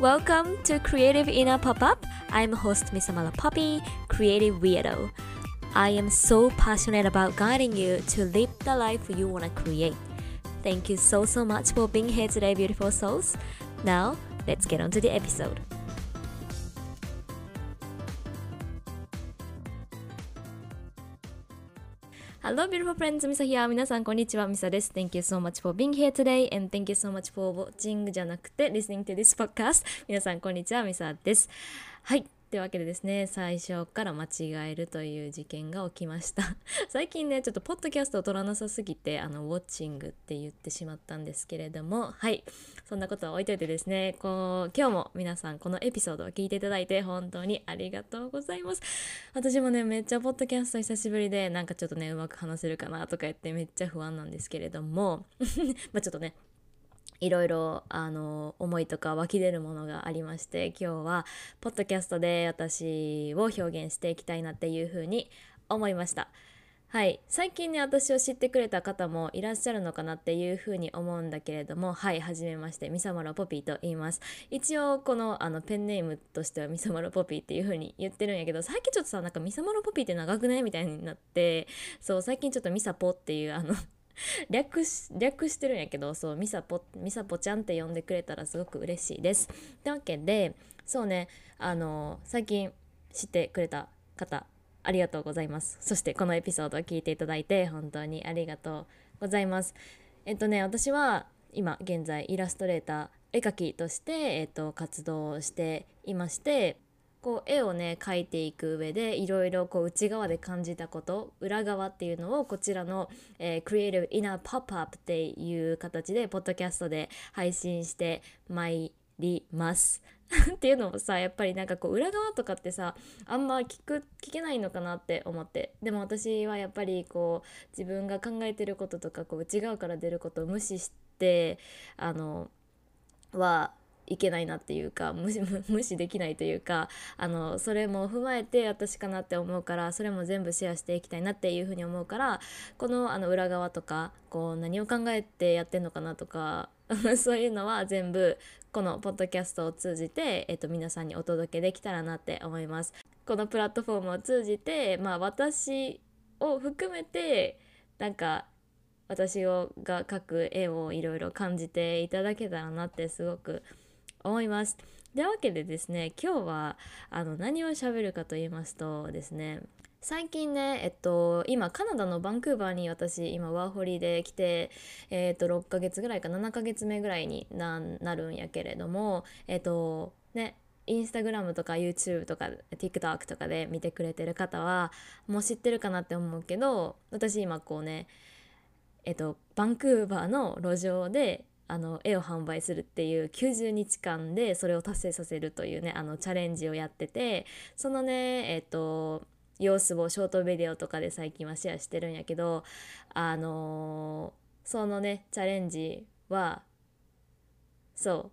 Welcome to Creative Inner Pop-Up. I'm host Misamala Poppy, Creative Weirdo. I am so passionate about guiding you to live the life you want to create. Thank you so so much for being here today, beautiful souls. Now, let's get on to the episode. Hello, beautiful friends. ミサヒア。皆さん、こんにちは。ミサです。Thank you so much for being here today and thank you so much for watching じゃなくて listening to this podcast. 皆さん、こんにちは。ミサです。はい。というわけでですね最初から間違えるという事件が起きました。最近ねちょっとポッドキャストを撮らなさすぎてあのウォッチングって言ってしまったんですけれどもはい。そんなことは置いといてですねこう今日も皆さんこのエピソードを聞いていただいて本当にありがとうございます。私もねめっちゃポッドキャスト久しぶりでなんかちょっとねうまく話せるかなとか言ってめっちゃ不安なんですけれども まあちょっとねいろいろあの思いとか湧き出るものがありまして今日はポッドキャストで私を表現していきたいなっていうふうに思いました。はい、最近ね私を知ってくれた方もいらっしゃるのかなっていうふうに思うんだけれどもはいはじめましてミサマロポピーと言います。一応このあのペンネームとしてはミサマロポピーっていうふうに言ってるんやけど最近ちょっとさなんかミサマロポピーって長くない？みたいになってそう最近ちょっとミサポっていうあの 略し略してるんやけどそうミサポミサポちゃんって呼んでくれたらすごく嬉しいです。ってわけでそうねあの最近知ってくれた方ありがとうございます。そしてこのエピソードを聞いていただいて本当にありがとうございます。えっとね私は今現在イラストレーター絵描きとして、えっと、活動していましてこう絵をね描いていく上でいろいろこう内側で感じたこと裏側っていうのをこちらの、えー、Creative Inner Pop-Up っていう形でポッドキャストで配信してまいります。っていうのもさやっぱりなんかこう裏側とかってさあんま聞く聞けないのかなって思ってでも私はやっぱりこう自分が考えてることとかこう内側から出ることを無視してあのはいけないなっていうか無視 無視できないというかあのそれも踏まえて私かなって思うからそれも全部シェアしていきたいなっていうふうに思うからこのあの裏側とかこう何を考えてやってんのかなとか そういうのは全部このポッドキャストを通じて、えっと、皆さんにお届けできたらなって思います。このプラットフォームを通じて、まあ、私を含めてなんか私をが描く絵をいろいろ感じていただけたらなってすごく思います。でわけでですね今日はあの何を喋るかと言いますとですね最近ね、えっと、今カナダのバンクーバーに私今ワーホリで来て、えっと、6ヶ月ぐらいか7ヶ月目ぐらいになるんやけれどもえっとねインスタグラムとか YouTube とか TikTok とかで見てくれてる方はもう知ってるかなって思うけど私今こうねえっとバンクーバーの路上であの絵を販売するっていう90日間でそれを達成させるというねあのチャレンジをやっててそのねえっ、と様子をショートビデオとかで最近はシェアしてるんやけどあのー、そのねチャレンジはそ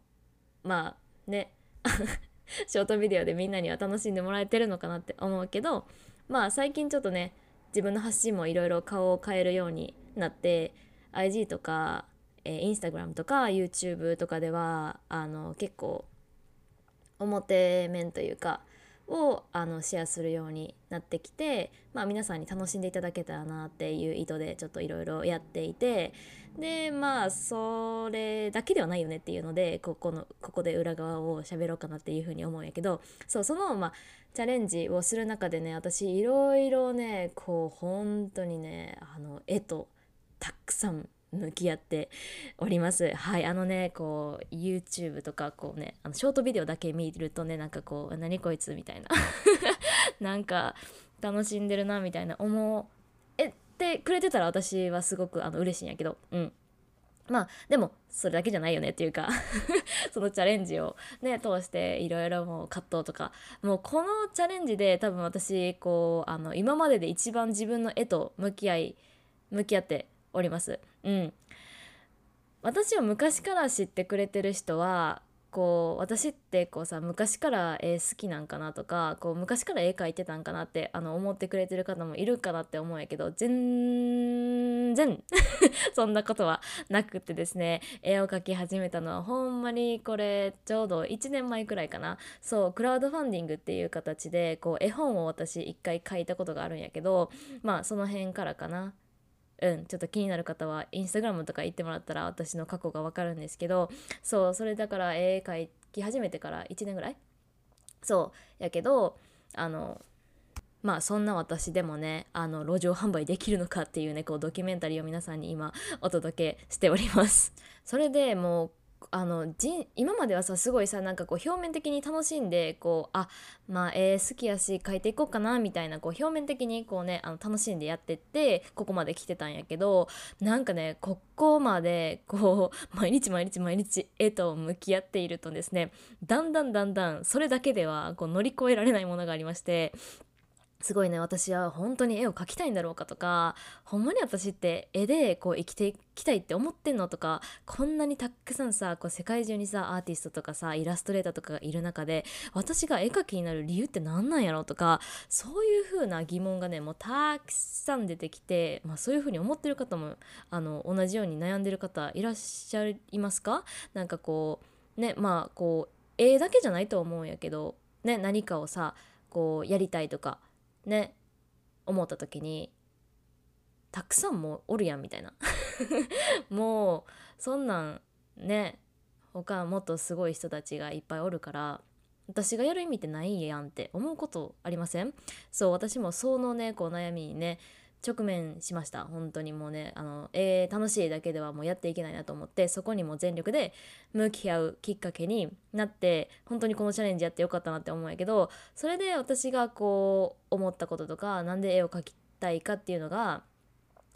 うまあね ショートビデオでみんなには楽しんでもらえてるのかなって思うけどまあ最近ちょっとね自分の発信もいろいろ顔を変えるようになって IG とかえー、インスタグラムとか YouTube とかではあの結構表面というかをあのシェアするようになってきて、まあ、皆さんに楽しんでいただけたらなっていう意図でちょっといろいろやっていてでまあそれだけではないよねっていうのでここのここで裏側を喋ろうかなっていうふうに思うんやけどそうそのまあチャレンジをする中でね私いろいろねこう本当にねあの絵とたくさん向き合っております。はい、あのね、こう YouTube とかこうね、あのショートビデオだけ見るとね、なんかこう何こいつみたいな、なんか楽しんでるなみたいな思えてくれてたら私はすごくあの嬉しいんやけど、うん。まあでもそれだけじゃないよねっていうか そのチャレンジをね通していろいろもう葛藤とかもうこのチャレンジで多分私こうあの今までで一番自分の絵と向き合い向き合っております。うん、私を昔から知ってくれてる人はこう私ってこうさ昔から絵好きなんかなとかこう昔から絵描いてたんかなってあの思ってくれてる方もいるかなって思うんやけど全然 そんなことはなくてですね絵を描き始めたのはほんまにこれちょうど1年前くらいかな。そうクラウドファンディングっていう形でこう絵本を私一回書いたことがあるんやけどまあその辺からかな。うんちょっと気になる方はインスタグラムとか行ってもらったら私の過去がわかるんですけどそうそれだから絵描き始めてから1年ぐらい？そうやけどあのまあそんな私でもねあの路上販売できるのかっていうねこうドキュメンタリーを皆さんに今お届けしております。それでもうあのじ今まではさすごいさなんかこう表面的に楽しんでこうあまあ絵好きやし描いていこうかなみたいなこう表面的にこうねあの楽しんでやってってここまで来てたんやけどなんかねここまでこう毎日毎日毎日絵と向き合っているとですねだんだんだんだんそれだけではこう乗り越えられないものがありましてすごいね私は本当に絵を描きたいんだろうかとかほんまに私って絵でこう生きていきたいって思ってんのとかこんなにたくさんさこう世界中にさアーティストとかさイラストレーターとかがいる中で私が絵描きになる理由って何なんやろうとかそういう風な疑問がねもうたくさん出てきて、まあ、そういう風に思ってる方もあの同じように悩んでる方いらっしゃいますか？なんかこうねまあこう絵だけじゃないと思うんやけどね何かをさこうやりたいとかね思った時にたくさんもおるやんみたいな。もうそんなんね他もっとすごい人たちがいっぱいおるから私がやる意味ってないやんって思うことありません？そう私もそのねこう悩みにね直面しました。本当にもうねあの、えー、楽しいだけではもうやっていけないなと思ってそこにも全力で向き合うきっかけになって本当にこのチャレンジやってよかったなって思うんやけどそれで私がこう思ったこととか何で絵を描きたいかっていうのが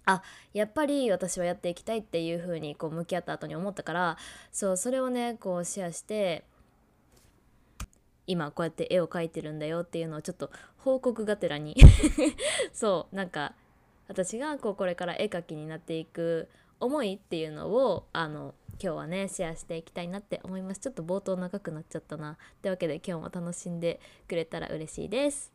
あやっぱり私はやっていきたいっていう風にこう向き合った後に思ったからそうそれをねこうシェアして今こうやって絵を描いてるんだよっていうのをちょっと報告がてらに。そうなんか私がこうこれから絵描きになっていく思いっていうのをあの今日はねシェアしていきたいなって思います。ちょっと冒頭長くなっちゃったなというわけで今日も楽しんでくれたら嬉しいです。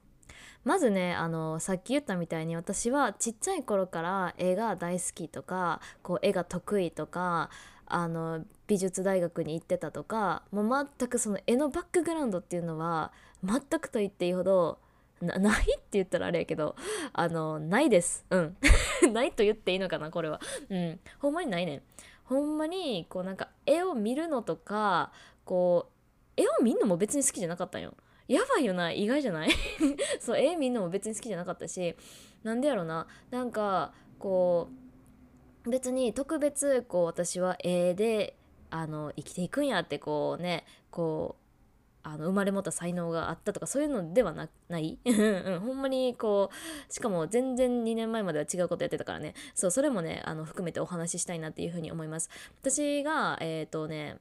まずねあのさっき言ったみたいに私はちっちゃい頃から絵が大好きとかこう絵が得意とかあの美術大学に行ってたとかもう全くその絵のバックグラウンドっていうのは全くと言っていいほど ないって言ったらあれやけどあのないです。うん。ないと言っていいのかなこれは。うん。ほんまにないねん。ほんまにこうなんか絵を見るのとかこう絵を見んのも別に好きじゃなかったんよ。やばいよな意外じゃない？そう絵見んのも別に好きじゃなかったしなんでやろな？なんかこう別に特別こう私は絵であの生きていくんやってこうねこうあの生まれ持った才能があったとかそういうのではなない？うん、ほんまにこうしかも全然2年前までは違うことやってたからね。そうそれもねあの含めてお話ししたいなっていうふうに思います。私がえっ、ー、とね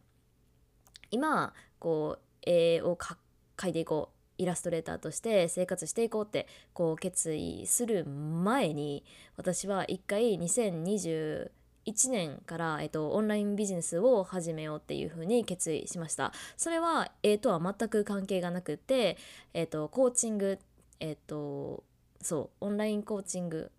今こう絵を描いていこうイラストレーターとして生活していこうってこう決意する前に私は一回2020 1年から、えっと、オンラインビジネスを始めようっていうふうに決意しました。それは絵とは全く関係がなくて、えっと、コーチングえっとそうオンラインコーチング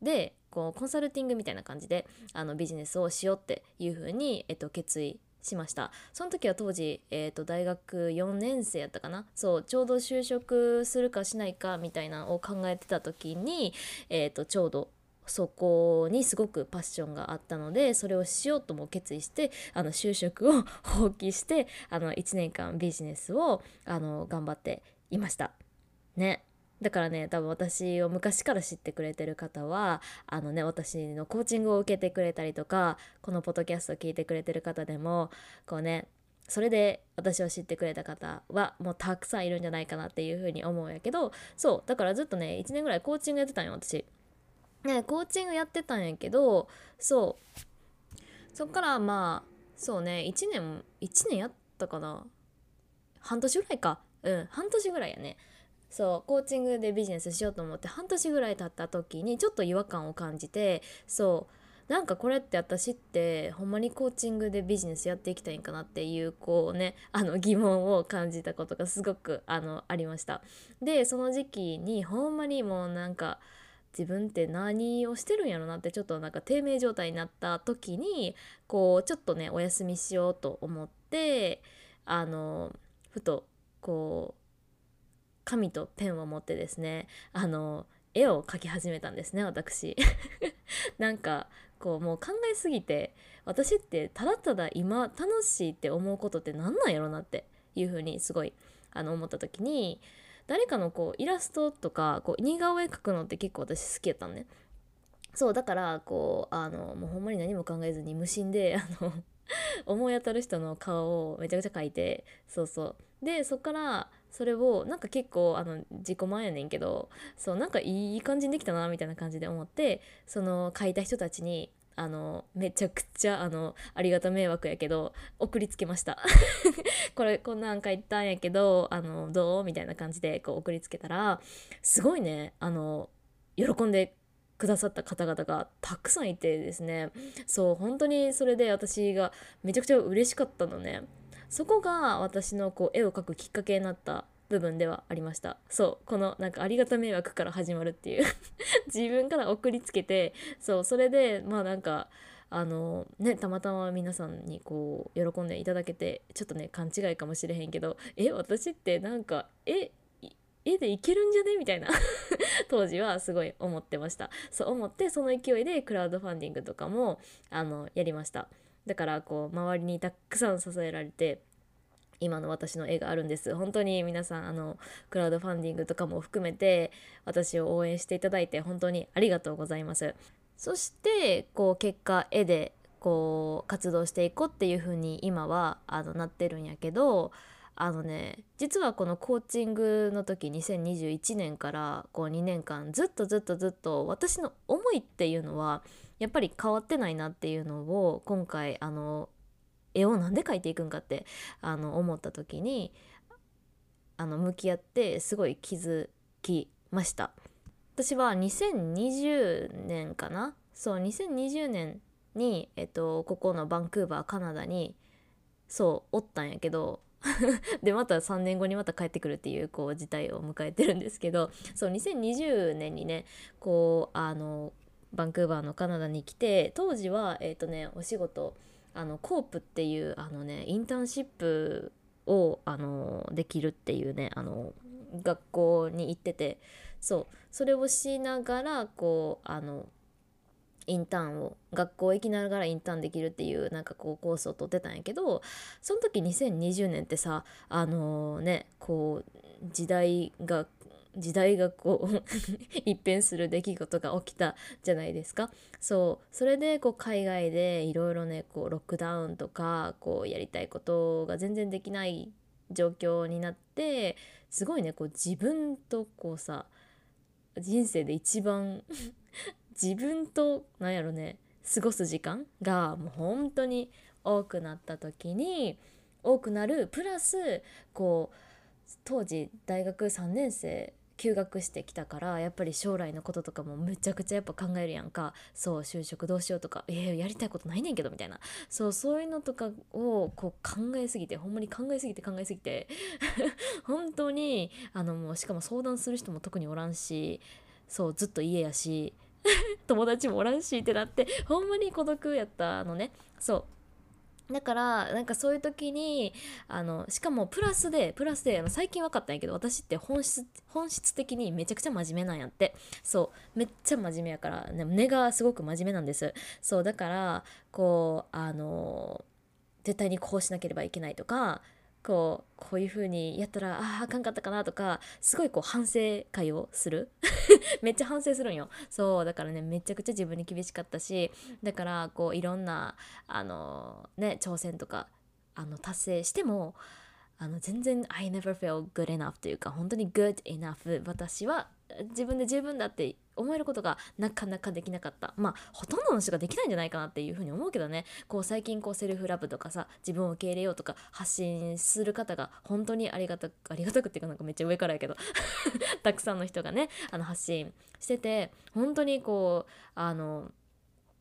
でこうコンサルティングみたいな感じであのビジネスをしようっていうふうに、えっと、決意しました。その時は当時、えーと、大学4年生やったかな？そうちょうど就職するかしないかみたいなのを考えてた時に、えーとちょうどそこにすごくパッションがあったのでそれをしようとも決意してあの就職を 放棄してあの1年間ビジネスをあの頑張っていました。ね。だからね多分私を昔から知ってくれてる方はあのね私のコーチングを受けてくれたりとかこのポッドキャストを聞いてくれてる方でもこうねそれで私を知ってくれた方はもうたくさんいるんじゃないかなっていうふうに思うんやけどそうだからずっとね1年ぐらいコーチングやってたんよ私。ねコーチングやってたんやけどそう。そっからまあそうね1年1年やったかな。半年ぐらいか。うん半年ぐらいやね。そうコーチングでビジネスしようと思って半年ぐらい経った時にちょっと違和感を感じてそう。なんかこれって私ってほんまにコーチングでビジネスやっていきたいんかなっていうこうねあの疑問を感じたことがすごくあのありました。でその時期にほんまにもうなんか自分って何をしてるんやろなってちょっとなんか低迷状態になった時にこうちょっとねお休みしようと思ってあのふとこう紙とペンを持ってですねあの絵を描き始めたんですね私。なんかこうもう考えすぎて私ってただただ今楽しいって思うことって何なんやろなっていうふうにすごいあの思った時に誰かのこうイラストとかこう似顔絵描くのって結構私好きやったのね。そうだからこうあのもうほんまに何も考えずに無心で あの思い当たる人の顔をめちゃくちゃ描いてそうそう。でそっからそれをなんか結構あの自己満やねんけどそうなんかいい感じにできたなみたいな感じで思ってその書いた人たちにあのめちゃくちゃあのありがた迷惑やけど送りつけました。これこんなん書いたんやけどあのどう？みたいな感じでこう送りつけたらすごいねあの喜んでくださった方々がたくさんいてですね。そう本当にそれで私がめちゃくちゃ嬉しかったのね。そこが私のこう絵を描くきっかけになった部分ではありました。そうこのなんかありがた迷惑から始まるっていう。自分から送りつけてそうそれでまあなんかあのねたまたま皆さんにこう喜んでいただけてちょっとね勘違いかもしれへんけどえ私ってなんかえ絵でいけるんじゃね？みたいな。当時はすごい思ってました。そう思ってその勢いでクラウドファンディングとかもあのやりました。だからこう周りにたくさん支えられて今の私の絵があるんです。本当に皆さんあのクラウドファンディングとかも含めて私を応援していただいて本当にありがとうございます。そしてこう結果絵でこう活動していこうっていう風に今はあのなってるんやけどあのね実はこのコーチングの時2021年からこう2年間ずっとずっとずっと私の思いっていうのはやっぱり変わってないなっていうのを今回あの絵をなんで描いていくんかってあの思った時にあの向き合ってすごい気づきました。私は2020年かな？そう2020年に、えっと、ここのバンクーバーカナダにそうおったんやけど でまた3年後にまた帰ってくるっていうこう事態を迎えてるんですけどそう2020年にねこうあのバンクーバーのカナダに来て当時はえっ、とねお仕事あのコープっていうあのねインターンシップをあのできるっていうねあの学校に行っててそうそれをしながらこうあのインターンを学校行きながらインターンできるっていうなんかこうコースを取ってたんやけどその時2020年ってさあのー、ねこう時代が時代がこう 一変する出来事が起きたじゃないですか。そうそれでこう海外でいろいろねこうロックダウンとかこうやりたいことが全然できない状況になってすごいねこう自分とこうさ人生で一番 自分となんやろね過ごす時間がもう本当に多くなった時に多くなるプラスこう当時大学3年生休学してきたからやっぱり将来のこととかもむちゃくちゃやっぱ考えるやんか。そう就職どうしようとか。えー、やりたいことないねんけどみたいな。そうそういうのとかをこう考えすぎてほんまに考えすぎて考えすぎて 本当にあのもうしかも相談する人も特におらんしそうずっと家やし 友達もおらんしってなってほんまに孤独やったのね。そう。だからなんかそういう時にあのしかもプラスでプラスであの最近分かったんやけど私って本質本質的にめちゃくちゃ真面目なんやって。そうめっちゃ真面目やから根がすごく真面目なんです。そうだからこうあの絶対にこうしなければいけないとかこうこういう風にやったらあああかんかったかなとかすごいこう反省会をする。めっちゃ反省するんよ。そうだからねめちゃくちゃ自分に厳しかったしだからこういろんなあのね挑戦とかあの達成してもあの全然 I never feel good enough というか本当に good enough 私は自分で十分だって思えることがなかなかできなかった。まあほとんどの人ができないんじゃないかなっていうふうに思うけどね。こう最近こうセルフラブとかさ自分を受け入れようとか発信する方が本当にありがたくありがたくっていうかなんかめっちゃ上からやけど たくさんの人がねあの発信してて本当にこうあの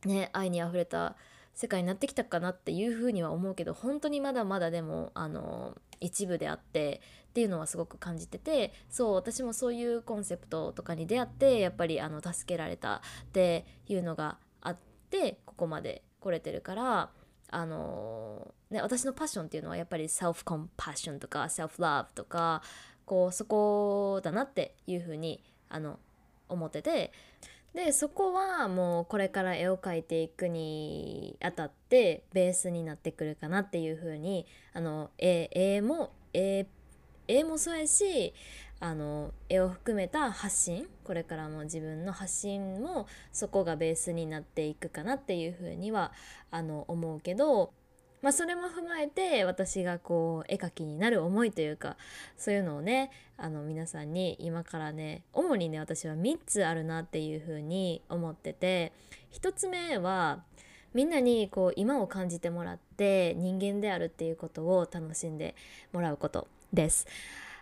ね愛にあふれた世界になってきたかなっていうふうには思うけど本当にまだまだでもあの一部であってっていうのはすごく感じててそう私もそういうコンセプトとかに出会ってやっぱりあの助けられたっていうのがあってここまで来れてるからあのね、私のパッションっていうのはやっぱりセルフコンパッションとかセルフラブとかこうそこだなっていうふうにあの思っててでそこはもうこれから絵を描いていくにあたってベースになってくるかなっていうふうにあの絵絵も絵絵もそうやしあの絵を含めた発信これからも自分の発信もそこがベースになっていくかなっていうふうにはあの思うけどまあ、それも踏まえて私がこう絵描きになる思いというかそういうのをねあの皆さんに今からね主にね私は3つあるなっていうふうに思ってて1つ目はみんなにこう今を感じてもらって人間であるっていうことを楽しんでもらうこと。です。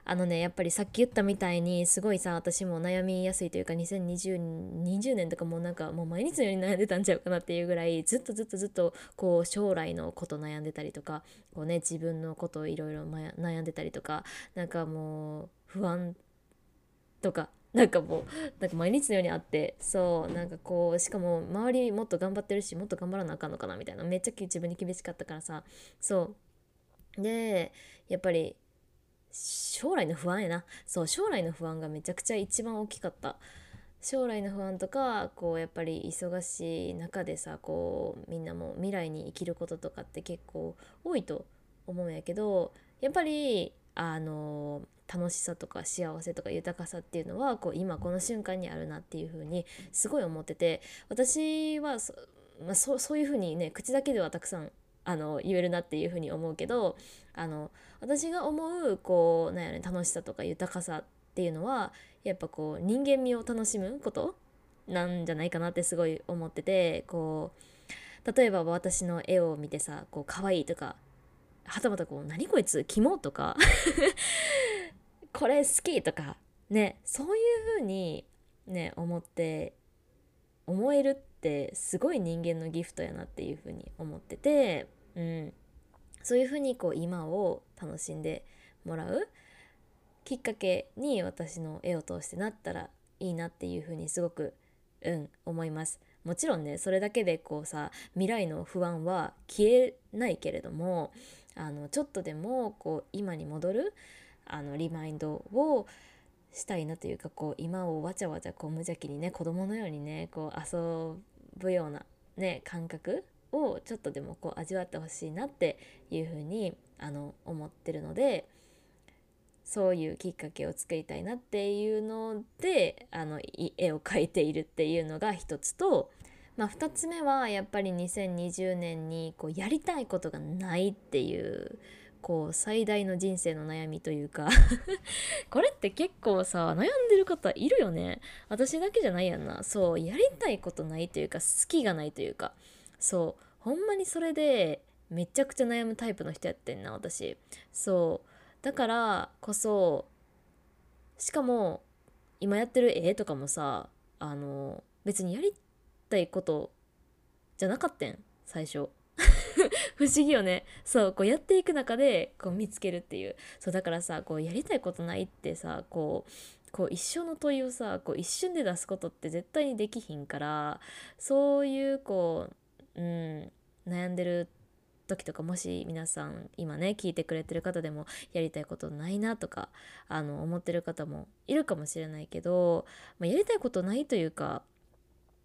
あのねやっぱりさっき言ったみたいにすごいさ私も悩みやすいというか2020年とかもうなんかもう毎日のように悩んでたんちゃうかなっていうぐらいずっとずっとずっとこう将来のこと悩んでたりとかこうね自分のことをいろいろ悩んでたりとかなんかもう不安とかなんかもうなんか毎日のようにあってそうなんかこうしかも周りもっと頑張ってるしもっと頑張らなあかんのかなみたいなめっちゃ自分に厳しかったからさそうでやっぱり将来の不安やな。そう将来の不安がめちゃくちゃ一番大きかった。将来の不安とかこうやっぱり忙しい中でさこうみんなも未来に生きることとかって結構多いと思うんやけどやっぱりあの楽しさとか幸せとか豊かさっていうのはこう今この瞬間にあるなっていう風にすごい思ってて私はそ,、まあ、そそういう風にね口だけではたくさんあの言えるなっていう風に思うけどあの私が思うこうなんやね楽しさとか豊かさっていうのはやっぱこう人間味を楽しむことなんじゃないかなってすごい思っててこう例えば私の絵を見てさこう可愛いとかはたまたこう何こいつキモとか これ好きとかねそういう風にね思って思えるってすごい人間のギフトやなっていう風に思っててうん。そういうふうにこう今を楽しんでもらうきっかけに私の絵を通してなったらいいなっていうふうにすごくうん思います。もちろんねそれだけでこうさ未来の不安は消えないけれどもあのちょっとでもこう今に戻るあのリマインドをしたいなというかこう今をわちゃわちゃこう無邪気にね子供のようにねこう遊ぶようなね感覚をちょっとでもこう味わってほしいなっていうふうにあの思ってるのでそういうきっかけを作りたいなっていうのであの絵を描いているっていうのが一つと、まあ、2つ目はやっぱり2020年にこうやりたいことがないっていうこう最大の人生の悩みというか これって結構さ悩んでる方いるよね。私だけじゃないやんな。そうやりたいことないというか好きがないというか。そうほんまにそれでめちゃくちゃ悩むタイプの人やってんな私。そうだからこそしかも今やってる絵とかもさあの別にやりたいことじゃなかったん最初。不思議よね。そうこうやっていく中でこう見つけるっていう。そうだからさこうやりたいことないってさこうこう一生の問いをさこう一瞬で出すことって絶対にできひんからそういうこううん、悩んでる時とかもし皆さん今ね聞いてくれてる方でもやりたいことないなとかあの思ってる方もいるかもしれないけど、まあ、やりたいことないというか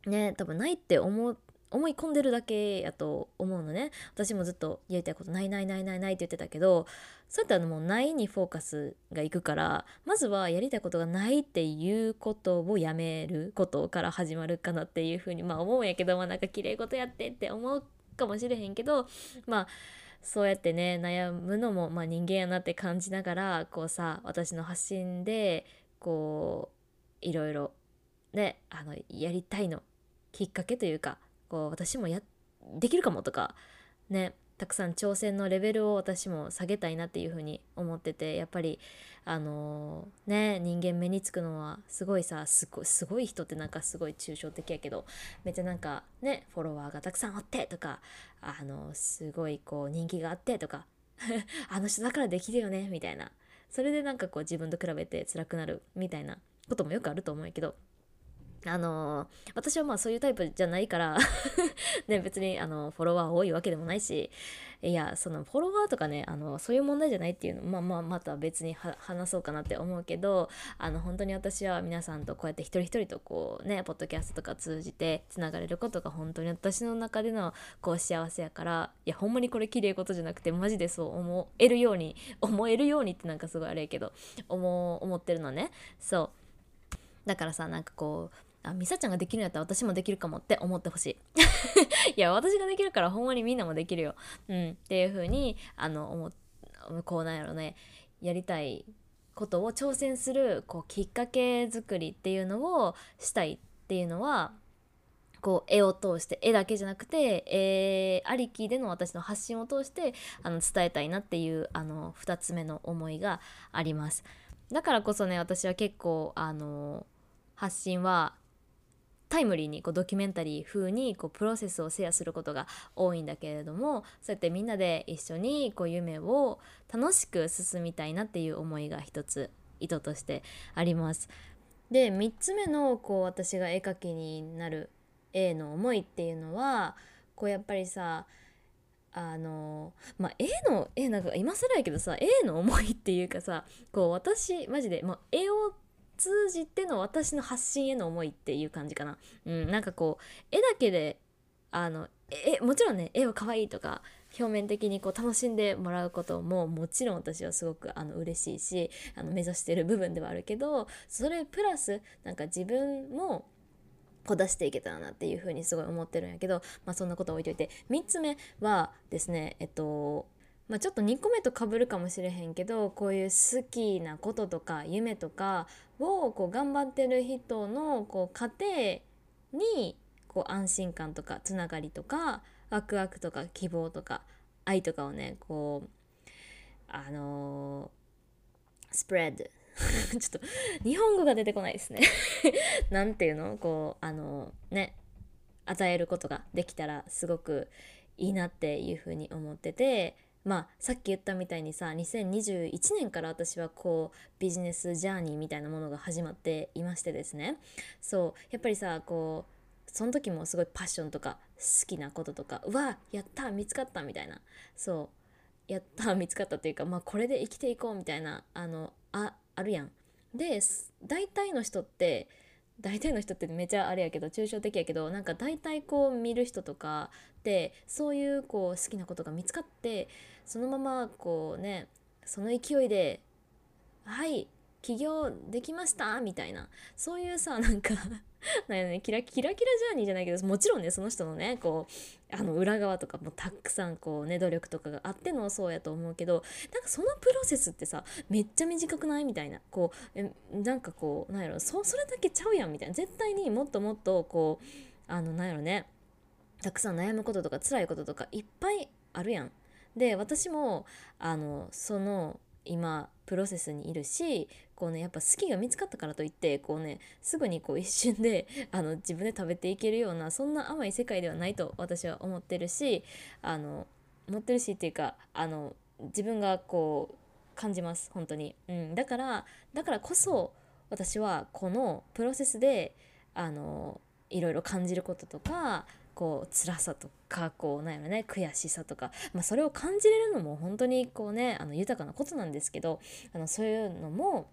ね多分ないって思って思い込んでるだけやと思うのね。私もずっとやりたいことないないないないないって言ってたけどそうやったらもうないにフォーカスがいくからまずはやりたいことがないっていうことをやめることから始まるかなっていうふうにまあ思うんやけどまあなんか綺麗事やってって思うかもしれへんけどまあそうやってね悩むのも、まあ、人間やなって感じながらこうさ私の発信でこういろいろねあのやりたいのきっかけというかこう私もやできるかもとかねたくさん挑戦のレベルを私も下げたいなっていうふうに思っててやっぱりあのー、ね人間目につくのはすごいさすごい人ってなんかすごい抽象的やけどめっちゃなんかねフォロワーがたくさんおってとかあのすごいこう人気があってとか あの人だからできるよねみたいな。それでなんかこう自分と比べて辛くなるみたいなこともよくあると思うけどあのー、私はまあそういうタイプじゃないから ね、別にあのフォロワー多いわけでもないしいやそのフォロワーとかねあのそういう問題じゃないっていうのまあまあまた別に話そうかなって思うけどあの本当に私は皆さんとこうやって一人一人とこうねポッドキャストとか通じてつながれることが本当に私の中でのこう幸せやからいやほんまにこれ綺麗ことじゃなくてマジでそう思えるように 思えるようにってなんかすごいあれやけど思思ってるのね。そう。だからさなんかこうあミサちゃんができるんやったら私もできるかもって思ってほしい。いや私ができるからほんまにみんなもできるよ。うん。っていう風にあの思こうなんやろね。やりたいことを挑戦するこうきっかけ作りっていうのをしたいっていうのはこう絵を通して絵だけじゃなくて絵ありきでの私の発信を通してあの伝えたいなっていうあの2つ目の思いがあります。だからこそね私は結構あの発信はタイムリーにこうドキュメンタリー風にこうプロセスをシェアすることが多いんだけれどもそうやってみんなで一緒にこう夢を楽しく進みたいなっていう思いが一つ意図としてあります。で3つ目のこう私が絵描きになる A の思いっていうのはこうやっぱりさあのまあ A の A なんか今更やけどさ A の思いっていうかさこう私マジで、まあ、絵を通じての私の発信への思いっていう感じかな。うん、なんかこう絵だけであのえもちろんね絵は可愛いとか表面的にこう楽しんでもらうことももちろん私はすごくあの嬉しいしあの目指してる部分ではあるけどそれプラスなんか自分もこう出していけたらなっていうふうにすごい思ってるんやけど、まあ、そんなこと置いといて3つ目はですねえっとまあ、ちょっと2個目とかぶるかもしれへんけどこういう好きなこととか夢とかをこう頑張ってる人のこう家庭にこう安心感とかつながりとかワクワクとか希望とか愛とかをねこうあのー、スプレッドちょっと日本語が出てこないですね。なんていうの？こうあのー、ね与えることができたらすごくいいなっていうふうに思っててまあさっき言ったみたいにさ2021年から私はこうビジネスジャーニーみたいなものが始まっていましてですねそうやっぱりさこうその時もすごいパッションとか好きなこととかうわやった見つかったみたいなそうやった見つかったっていうかまあこれで生きていこうみたいなあのああるやん。で大体の人って大体の人ってめちゃあれやけど抽象的やけどなんか大体こう見る人とかってそういうこう好きなことが見つかってそのままこうねその勢いで「はい起業できました」みたいな。そういうさ なんかなんね、キラキラキラジャーニーじゃないけどもちろんねその人のねこうあの裏側とかもたくさんこうね努力とかがあってのそうやと思うけどなんかそのプロセスってさめっちゃ短くない？みたいな。こうえなんかこうなんやろそそれだけちゃうやんみたいな。絶対にもっともっとこうあのなんやろねたくさん悩むこととか辛いこととかいっぱいあるやん。で私もあのその今プロセスにいるしこうねやっぱ好きが見つかったからといってこうねすぐにこう一瞬で あの自分で食べていけるようなそんな甘い世界ではないと私は思ってるしあの思ってるしっていうかあの自分がこう感じます本当に、うん、だからだからこそ私はこのプロセスであのいろいろ感じることとかこう辛さとかこうなんやろね悔しさとか、まあ、それを感じれるのも本当にこうねあの豊かなことなんですけどあのそういうのも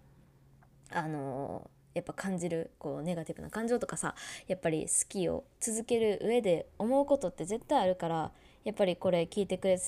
あのやっぱ感じるこうネガティブな感情とかさやっぱり好きを続ける上で思うことって絶対あるからやっぱりこれ聞いてくれ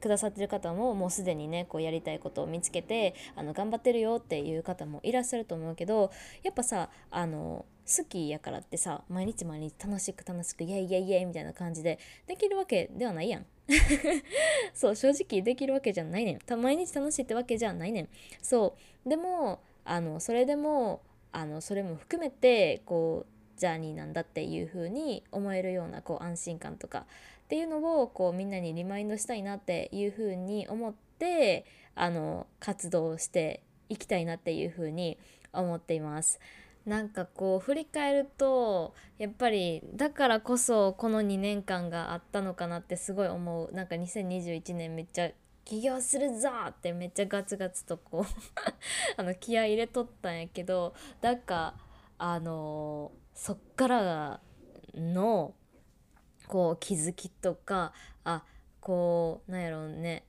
くださってる方ももうすでにねこうやりたいことを見つけてあの頑張ってるよっていう方もいらっしゃると思うけどやっぱさあの好きやからってさ毎日毎日楽しく楽しくイエイイエイイエイみたいな感じでできるわけではないやん。そう正直できるわけじゃないねん。毎日楽しいってわけじゃないねん。そう。でもあのそれでもあのそれも含めてこうジャーニーなんだっていう風に思えるようなこう安心感とかっていうのをこうみんなにリマインドしたいなっていう風に思ってあの活動していきたいなっていう風に思っています。なんかこう振り返るとやっぱりだからこそこの2年間があったのかなってすごい思う。なんか2021年めっちゃ起業するぞってめっちゃガツガツとこう あの気合い入れとったんやけどなんかあのー、そっからのこう気づきとかあこうなんやろうね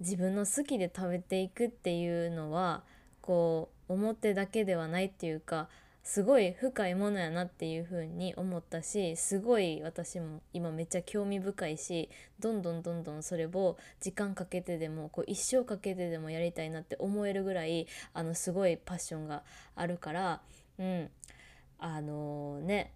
自分の好きで食べていくっていうのはこう表だけではないっていうかすごい深いものやなっていう風に思ったしすごい私も今めっちゃ興味深いしどんどんどんどんそれを時間かけてでもこう一生かけてでもやりたいなって思えるぐらいあのすごいパッションがあるからうん。あのー、ね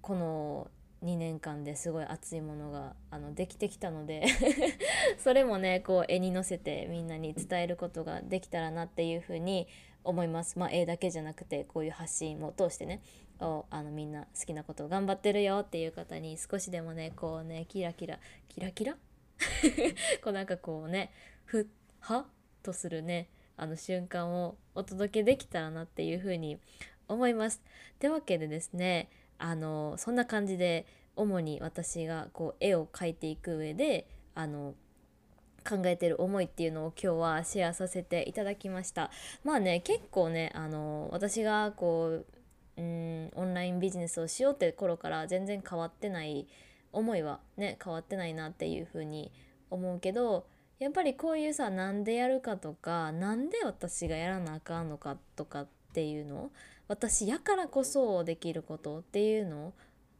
この2年間ですごい熱いものがあのできてきたので それもねこう絵に乗せてみんなに伝えることができたらなっていうふうに思います。まあ、絵だけじゃなくてこういう発信を通してねをあのみんな好きなことを頑張ってるよっていう方に少しでもねこうねキラキラキラキラ？こうなんかこうねふっは？とするねあの瞬間をお届けできたらなっていうふうに思います。ってわけでですねあのそんな感じで主に私がこう絵を描いていく上であの考えてる思いっていうのを今日はシェアさせていただきました。まあね結構ねあの私がこううんオンラインビジネスをしようって頃から全然変わってない思いはね変わってないなっていうふうに思うけどやっぱりこういうさなんでやるかとか何で私がやらなあかんのかとかっていうの私やからこそできることっていうの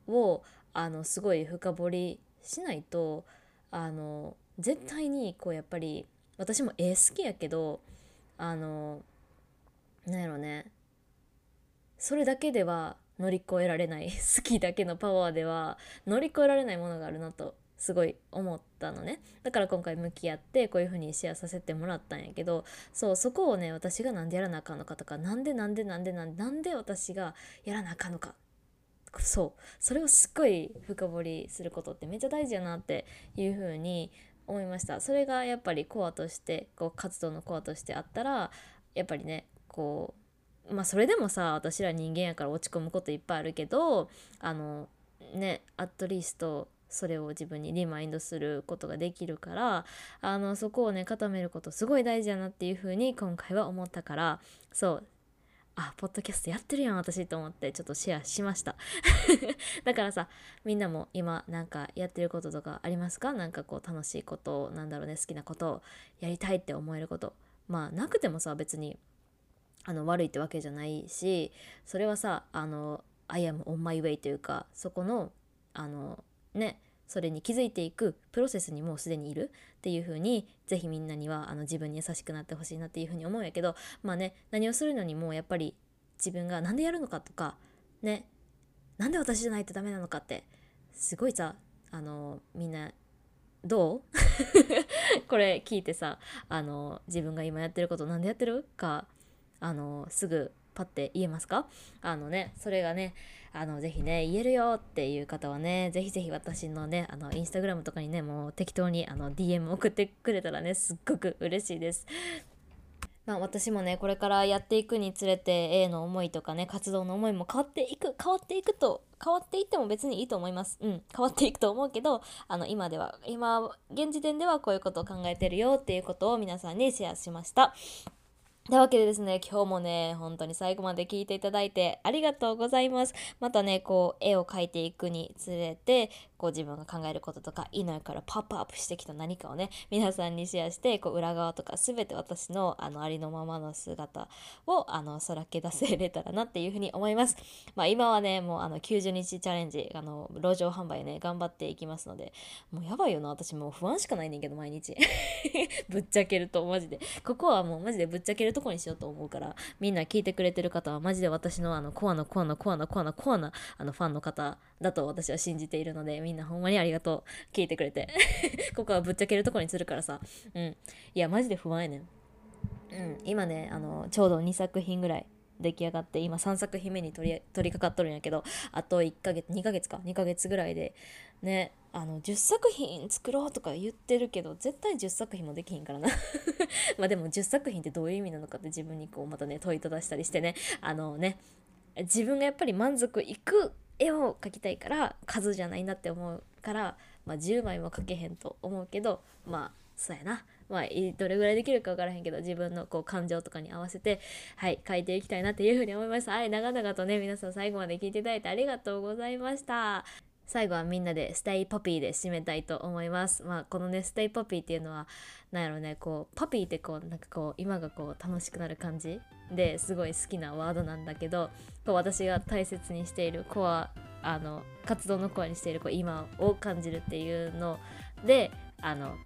をあのすごい深掘りしないとあの絶対にこうやっぱり私も絵好きやけどあのなんやろね。それだけでは乗り越えられない 好きだけのパワーでは乗り越えられないものがあるなとすごい思ったのね。だから今回向き合ってこういう風にシェアさせてもらったんやけどそうそこをね私が何でやらなあかんのかとか何でなんでなんでなんでなんで私がやらなあかんのか。そうそれをすっごい深掘りすることってめっちゃ大事やなっていう風に思いました。それがやっぱりコアとしてこう活動のコアとしてあったらやっぱりねこうまあそれでもさ私ら人間やから落ち込むこといっぱいあるけどあのねアットリストそれを自分にリマインドすることができるからあのそこをね固めることすごい大事やなっていうふうに今回は思ったからそうあポッドキャストやってるやん私と思ってちょっとシェアしました。だからさみんなも今なんかやってることとかありますか？なんかこう楽しいことなんだろうね好きなことをやりたいって思えること。まあなくてもさ別にあの悪いってわけじゃないしそれはさあの I am on my way というかそこのあのねそれに気づいていくプロセスにもうすでにいるっていう風に是非みんなにはあの自分に優しくなってほしいなっていう風に思うんやけどまあね何をするのにもやっぱり自分が何でやるのかとかねなんで私じゃないとダメなのかってすごいさあのみんなどう？これ聞いてさあの自分が今やってること何でやってる？かあのすぐパッて言えますか？あのねそれがねあの、ぜひね、言えるよっていう方はね、ぜひぜひ私のね、あの、インスタグラムとかにね、もう適当にあの、DM 送ってくれたらね、すっごく嬉しいです。まあ私もね、これからやっていくにつれて、A の思いとかね、活動の思いも変わっていく、変わっていくと、変わっていっても別にいいと思います。うん、変わっていくと思うけど、あの、今では、今、現時点ではこういうことを考えてるよっていうことを皆さんにシェアしました。というわけでですね、今日もね、本当に最後まで聞いていただいてありがとうございます。またね、こう、絵を描いていくにつれて、こう自分が考えることとか、いのからパップアップしてきた何かをね、皆さんにシェアして、こう、裏側とか全て私の、あの、ありのままの姿を、あの、さらけ出せれたらなっていうふうに思います。まあ、今はね、もう、あの、90日チャレンジ、あの、路上販売ね、頑張っていきますので、もうやばいよな、私もう不安しかないねんけど、毎日。ぶっちゃけると、マジで。ここはもうマジでぶっちゃけるとこにしようと思うからみんな聞いてくれてる方はマジで私のあのコアなコアなコアなコアなコアなあのファンの方だと私は信じているのでみんなほんまにありがとう。聞いてくれて。ここはぶっちゃけるとこにするからさ。うん。いやマジで不安やねん。うん。今ねあのちょうど2作品ぐらい出来上がって今3作品目に取り取り掛かっとるんやけどあと1ヶ月2ヶ月か。2ヶ月ぐらいでねあの10作品作ろうとか言ってるけど絶対10作品もできひんからな。まあでも10作品ってどういう意味なのかって自分にこうまたね問いただしたりしてね。あのね自分がやっぱり満足いく絵を描きたいから数じゃないなって思うから、まあ、10枚も描けへんと思うけどまあそうやな。まあ、どれぐらいできるか分からへんけど自分のこう感情とかに合わせてはい書いていきたいなっていうふうに思いました。はい長々とね皆さん最後まで聞いていただいてありがとうございました。最後はみんなで Stay Poppy で締めたいと思います。まあこのね Stay Poppy っていうのは何やろうねこう Poppy ってこうなんかこう今がこう楽しくなる感じですごい好きなワードなんだけどこう私が大切にしているコアあの活動のコアにしているこう今を感じるっていうのであの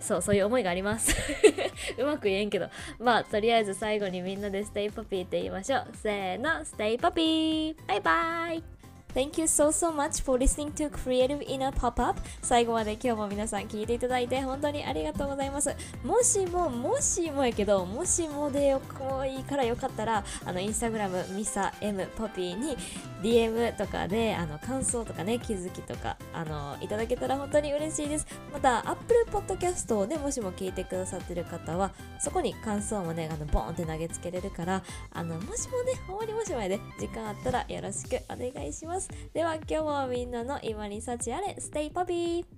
そうそういう思いがあります。うまく言えんけど。まあとりあえず最後にみんなで Stay Poppy って言いましょう。せーの Stay Poppy。バイバイ。Thank you so so much for listening to Creative Inner Pop-Up. 最後まで今日も皆さん聞いていただいて本当にありがとうございます。もしももしもやけどもしもでよこいいからよかったらあのインスタグラムミサ M ポピーに DM とかであの感想とかね気づきとかあのいただけたら本当に嬉しいです。また Apple Podcast をねもしも聞いてくださってる方はそこに感想もねあのボーンって投げつけれるからあのもしもねほんまにもしもやで時間あったらよろしくお願いします。ます。では今日もみんなの今に幸あれ。ステイパピー